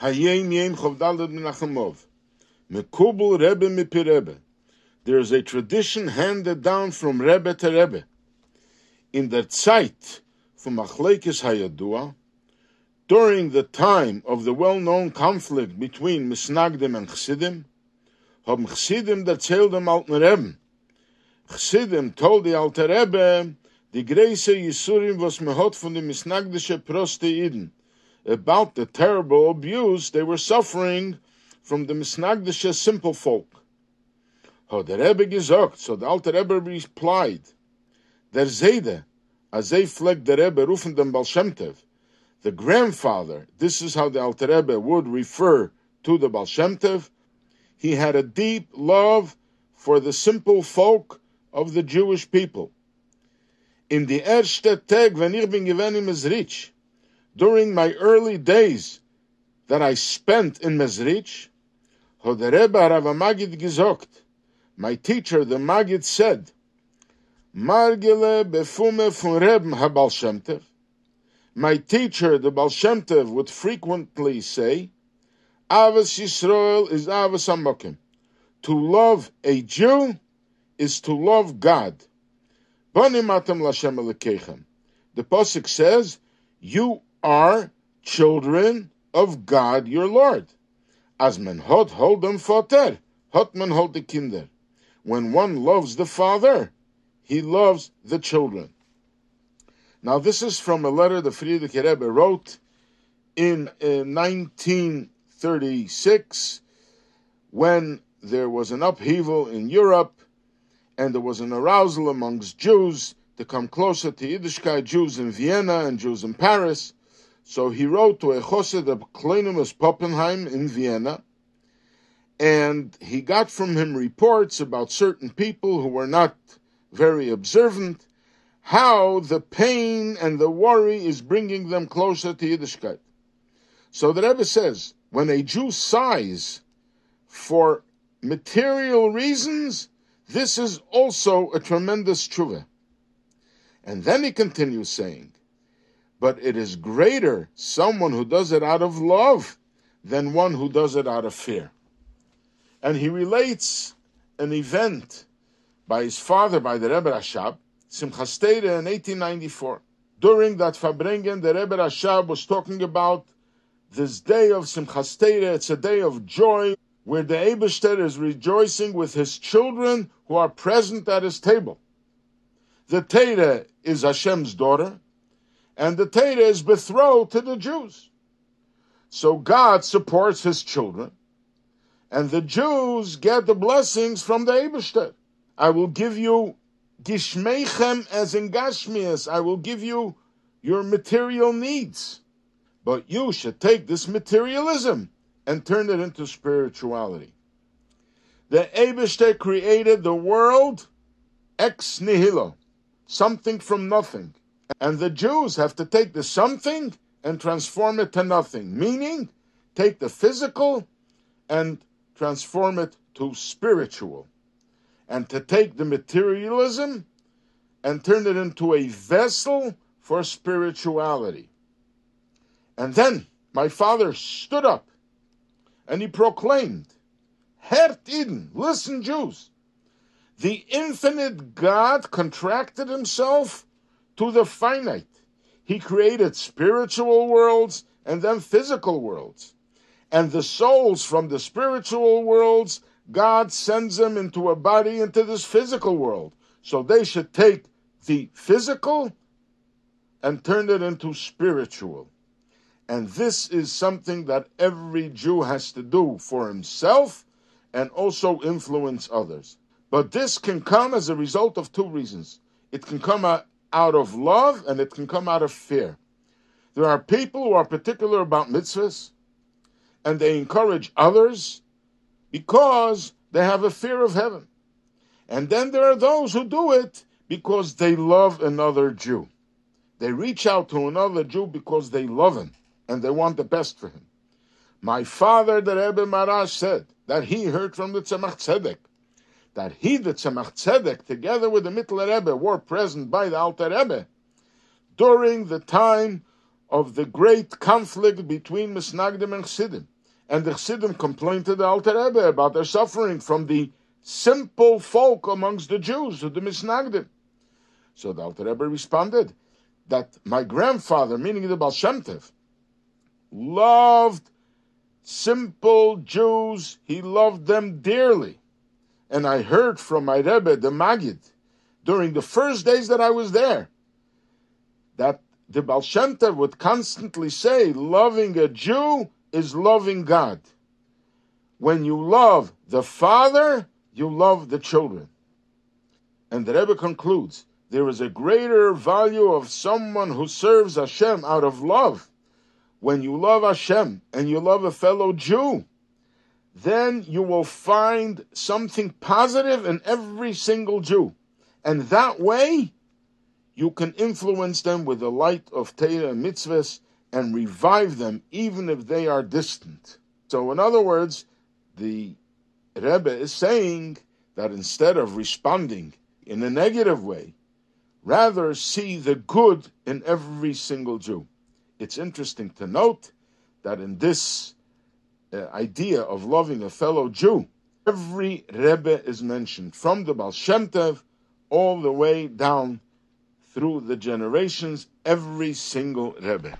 Hayem Yem Chovdalad Menachemov. Mekubel Rebbe Mipi Rebbe. There is a tradition handed down from Rebbe to Rebbe. In der Zeit from Machlekes Hayadua, during the time of the well-known conflict between Misnagdim and Chassidim, haben Chassidim erzählt dem alten Rebbe. Chassidim told the Alter Rebbe the Greise Yisurim was mehot von dem Misnagdische Proste Eden about the terrible abuse they were suffering from the Misnagdische simple folk. Hat der Rebbe gesagt, so the Alter Rebbe replied, der Zede, as they fleck der Rebbe rufen dem Baal Shem Tov, the grandfather, this is how the Alter Rebbe would refer to the Baal Shem Tov, he had a deep love for the simple folk of the Jewish people. In the erste Tag, when ich bin gewesen in Mezritch, during my early days that I spent in Mezritch, hat der Rebbe Maggid gesagt, my teacher, the Maggid said, Margele befume von Reben habal My teacher, the Baal would frequently say, Avas Yisrael is Avas Amokim. To love a Jew is to love God. Banim atam lashem elekechem. The pasuk says, "You are children of God, your Lord." As men hot hold them fater, hot man hold the kinder. When one loves the father, he loves the children. Now, this is from a letter the Frierdiker Rebbe wrote in uh, 1936 when there was an upheaval in Europe and there was an arousal amongst Jews to come closer to Yiddishkeit, Jews in Vienna and Jews in Paris. So he wrote to a Chosed of Kleinus Poppenheim in Vienna, and he got from him reports about certain people who were not very observant, how the pain and the worry is bringing them closer to Yiddishkeit. So the Rebbe says, when a Jew sighs for material reasons, this is also a tremendous tshuva. And then he continues saying, but it is greater someone who does it out of love than one who does it out of fear. And he relates an event by his father, by the Rebbe Rashab, Simchas Torah in 1894. During that Farbrengen, the Rebbe Rashab was talking about this day of Simchas Torah. It's a day of joy where the Aibershter is rejoicing with his children who are present at his table. The Torah is Hashem's daughter, and the Torah is betrothed to the Jews. So God supports his children, and the Jews get the blessings from the Aibershter. I will give you gishmeichem as in gashmias. I will give you your material needs. But you should take this materialism and turn it into spirituality. The Abishte created the world ex nihilo, something from nothing. And the Jews have to take the something and transform it to nothing, meaning take the physical and transform it to spiritual. And to take the materialism and turn it into a vessel for spirituality. And then my father stood up and he proclaimed, Hert Eden, listen, Jews. The infinite God contracted himself to the finite. He created spiritual worlds and then physical worlds. And the souls from the spiritual worlds, God sends them into a body into this physical world. So they should take the physical and turn it into spiritual. And this is something that every Jew has to do for himself and also influence others. But this can come as a result of two reasons. It can come out of love and it can come out of fear. There are people who are particular about mitzvahs and they encourage others because they have a fear of heaven. And then there are those who do it because they love another Jew. They reach out to another Jew because they love him and they want the best for him. My father, the Rebbe Maharash, said that he heard from the Tzemach Tzedek that he, the Tzemach Tzedek, together with the Mittler Rebbe, were present by the Alter Rebbe during the time of the great conflict between Misnagdim and Chassidim. And the Chassidim complained to the Alter Rebbe about their suffering from the simple folk amongst the Jews, the Misnagdim. So the Alter Rebbe responded that my grandfather, meaning the Baal Shem Tov, loved simple Jews. He loved them dearly. And I heard from my Rebbe, the Maggid, during the first days that I was there, that the Baal Shem would constantly say, loving a Jew is loving God. When you love the father, you love the children. And the Rebbe concludes, there is a greater value of someone who serves Hashem out of love. When you love Hashem and you love a fellow Jew, then you will find something positive in every single Jew. And that way, you can influence them with the light of Torah and mitzvahs and revive them even if they are distant. So, in other words, the Rebbe is saying that instead of responding in a negative way, rather see the good in every single Jew. It's interesting to note that in this uh, idea of loving a fellow Jew, every Rebbe is mentioned, from the Baal Shem Tov all the way down through the generations, every single Rebbe.